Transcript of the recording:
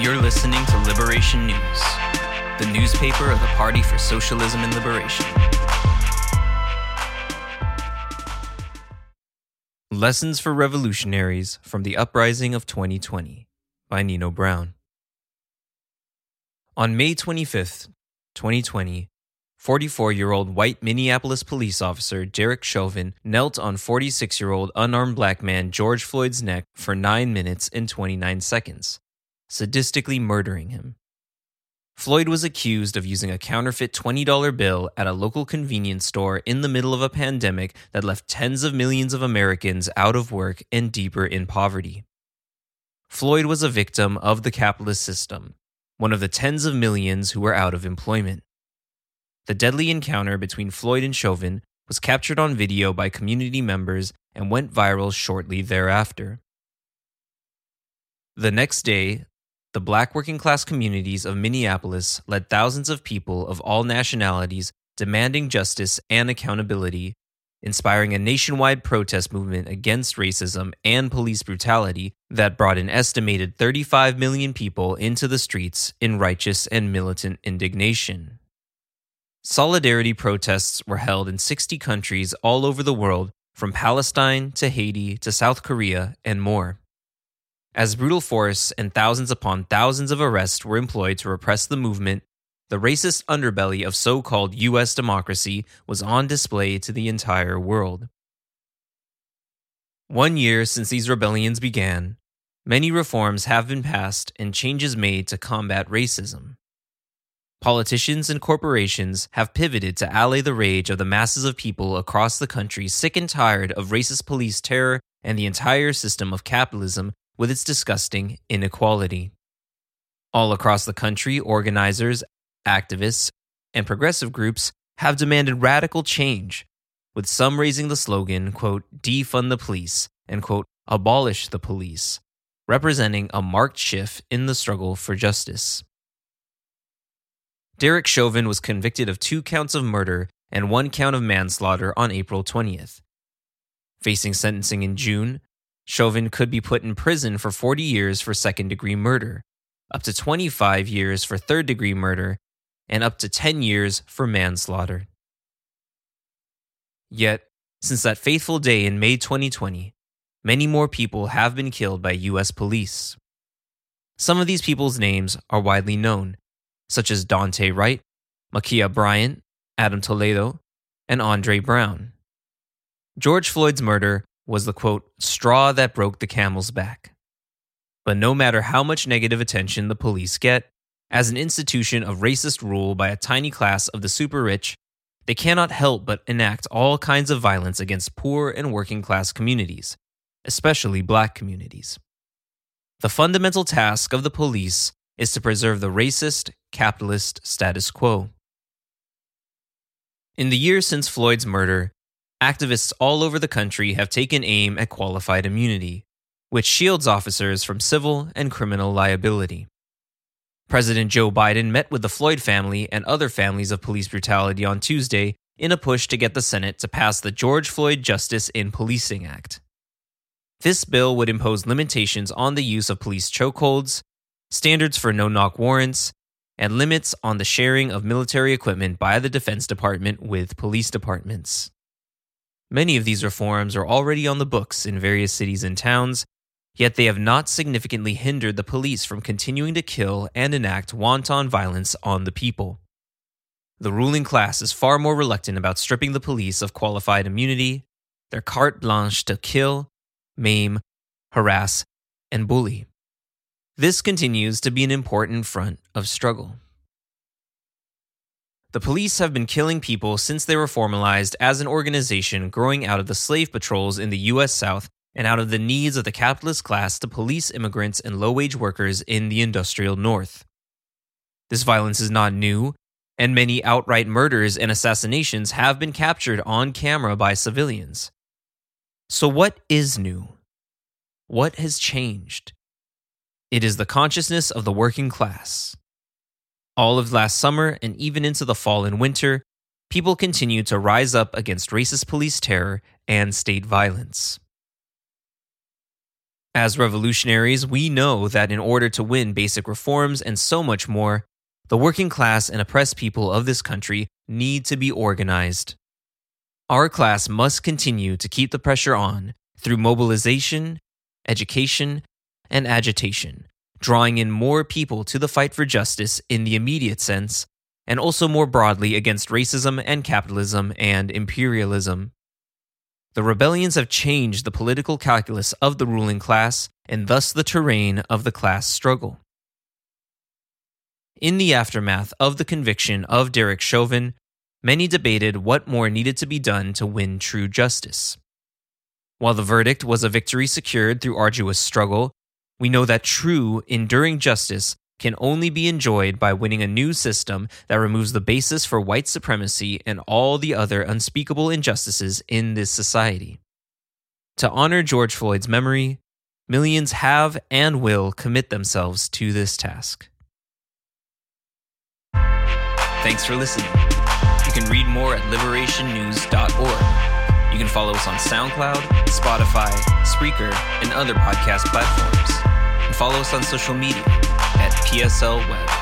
You're listening to Liberation News, the newspaper of the Party for Socialism and Liberation. Lessons for Revolutionaries from the Uprising of 2020 by Nino Brown. On May 25th, 2020, 44 year old white Minneapolis police officer Derek Chauvin knelt on 46 year old unarmed black man George Floyd's neck for 9 minutes and 29 seconds sadistically murdering him. Floyd was accused of using a counterfeit $20 bill at a local convenience store in the middle of a pandemic that left tens of millions of Americans out of work and deeper in poverty. Floyd was a victim of the capitalist system, one of the tens of millions who were out of employment. The deadly encounter between Floyd and Chauvin was captured on video by community members and went viral shortly thereafter. The next day, the black working class communities of Minneapolis led thousands of people of all nationalities demanding justice and accountability, inspiring a nationwide protest movement against racism and police brutality that brought an estimated 35 million people into the streets in righteous and militant indignation. Solidarity protests were held in 60 countries all over the world, from Palestine to Haiti to South Korea and more. As brutal force and thousands upon thousands of arrests were employed to repress the movement, the racist underbelly of so called U.S. democracy was on display to the entire world. One year since these rebellions began, many reforms have been passed and changes made to combat racism. Politicians and corporations have pivoted to allay the rage of the masses of people across the country sick and tired of racist police terror and the entire system of capitalism with its disgusting inequality. All across the country, organizers, activists, and progressive groups have demanded radical change, with some raising the slogan, quote, defund the police, and quote, abolish the police, representing a marked shift in the struggle for justice. Derek Chauvin was convicted of two counts of murder and one count of manslaughter on April 20th. Facing sentencing in June, Chauvin could be put in prison for 40 years for second degree murder, up to 25 years for third degree murder, and up to 10 years for manslaughter. Yet, since that fateful day in May 2020, many more people have been killed by U.S. police. Some of these people's names are widely known, such as Daunte Wright, Ma'Khia Bryant, Adam Toledo, and Andre Brown. George Floyd's murder was the quote, straw that broke the camel's back. But no matter how much negative attention the police get, as an institution of racist rule by a tiny class of the super rich, they cannot help but enact all kinds of violence against poor and working class communities, especially black communities. The fundamental task of the police is to preserve the racist, capitalist status quo. In the years since Floyd's murder, activists all over the country have taken aim at qualified immunity, which shields officers from civil and criminal liability. President Joe Biden met with the Floyd family and other families of police brutality on Tuesday in a push to get the Senate to pass the George Floyd Justice in Policing Act. This bill would impose limitations on the use of police chokeholds, standards for no knock warrants, and limits on the sharing of military equipment by the Defense Department with police departments. Many of these reforms are already on the books in various cities and towns, yet they have not significantly hindered the police from continuing to kill and enact wanton violence on the people. The ruling class is far more reluctant about stripping the police of qualified immunity, their carte blanche to kill, maim, harass, and bully. This continues to be an important front of struggle. The police have been killing people since they were formalized as an organization growing out of the slave patrols in the U.S. South and out of the needs of the capitalist class to police immigrants and low wage workers in the industrial North. This violence is not new, and many outright murders and assassinations have been captured on camera by civilians. So, what is new? What has changed? It is the consciousness of the working class. All of last summer and even into the fall and winter, people continued to rise up against racist police terror and state violence. As revolutionaries, we know that in order to win basic reforms and so much more, the working class and oppressed people of this country need to be organized. Our class must continue to keep the pressure on through mobilization, education, and agitation, drawing in more people to the fight for justice in the immediate sense, and also more broadly against racism and capitalism and imperialism. The rebellions have changed the political calculus of the ruling class and thus the terrain of the class struggle. In the aftermath of the conviction of Derek Chauvin, many debated what more needed to be done to win true justice. While the verdict was a victory secured through arduous struggle, we know that true, enduring justice can only be enjoyed by winning a new system that removes the basis for white supremacy and all the other unspeakable injustices in this society. To honor George Floyd's memory, millions have and will commit themselves to this task. Thanks for listening. You can read more at liberationnews.org. You can follow us on SoundCloud, Spotify, Spreaker, and other podcast platforms. Follow us on social media at PSL Web.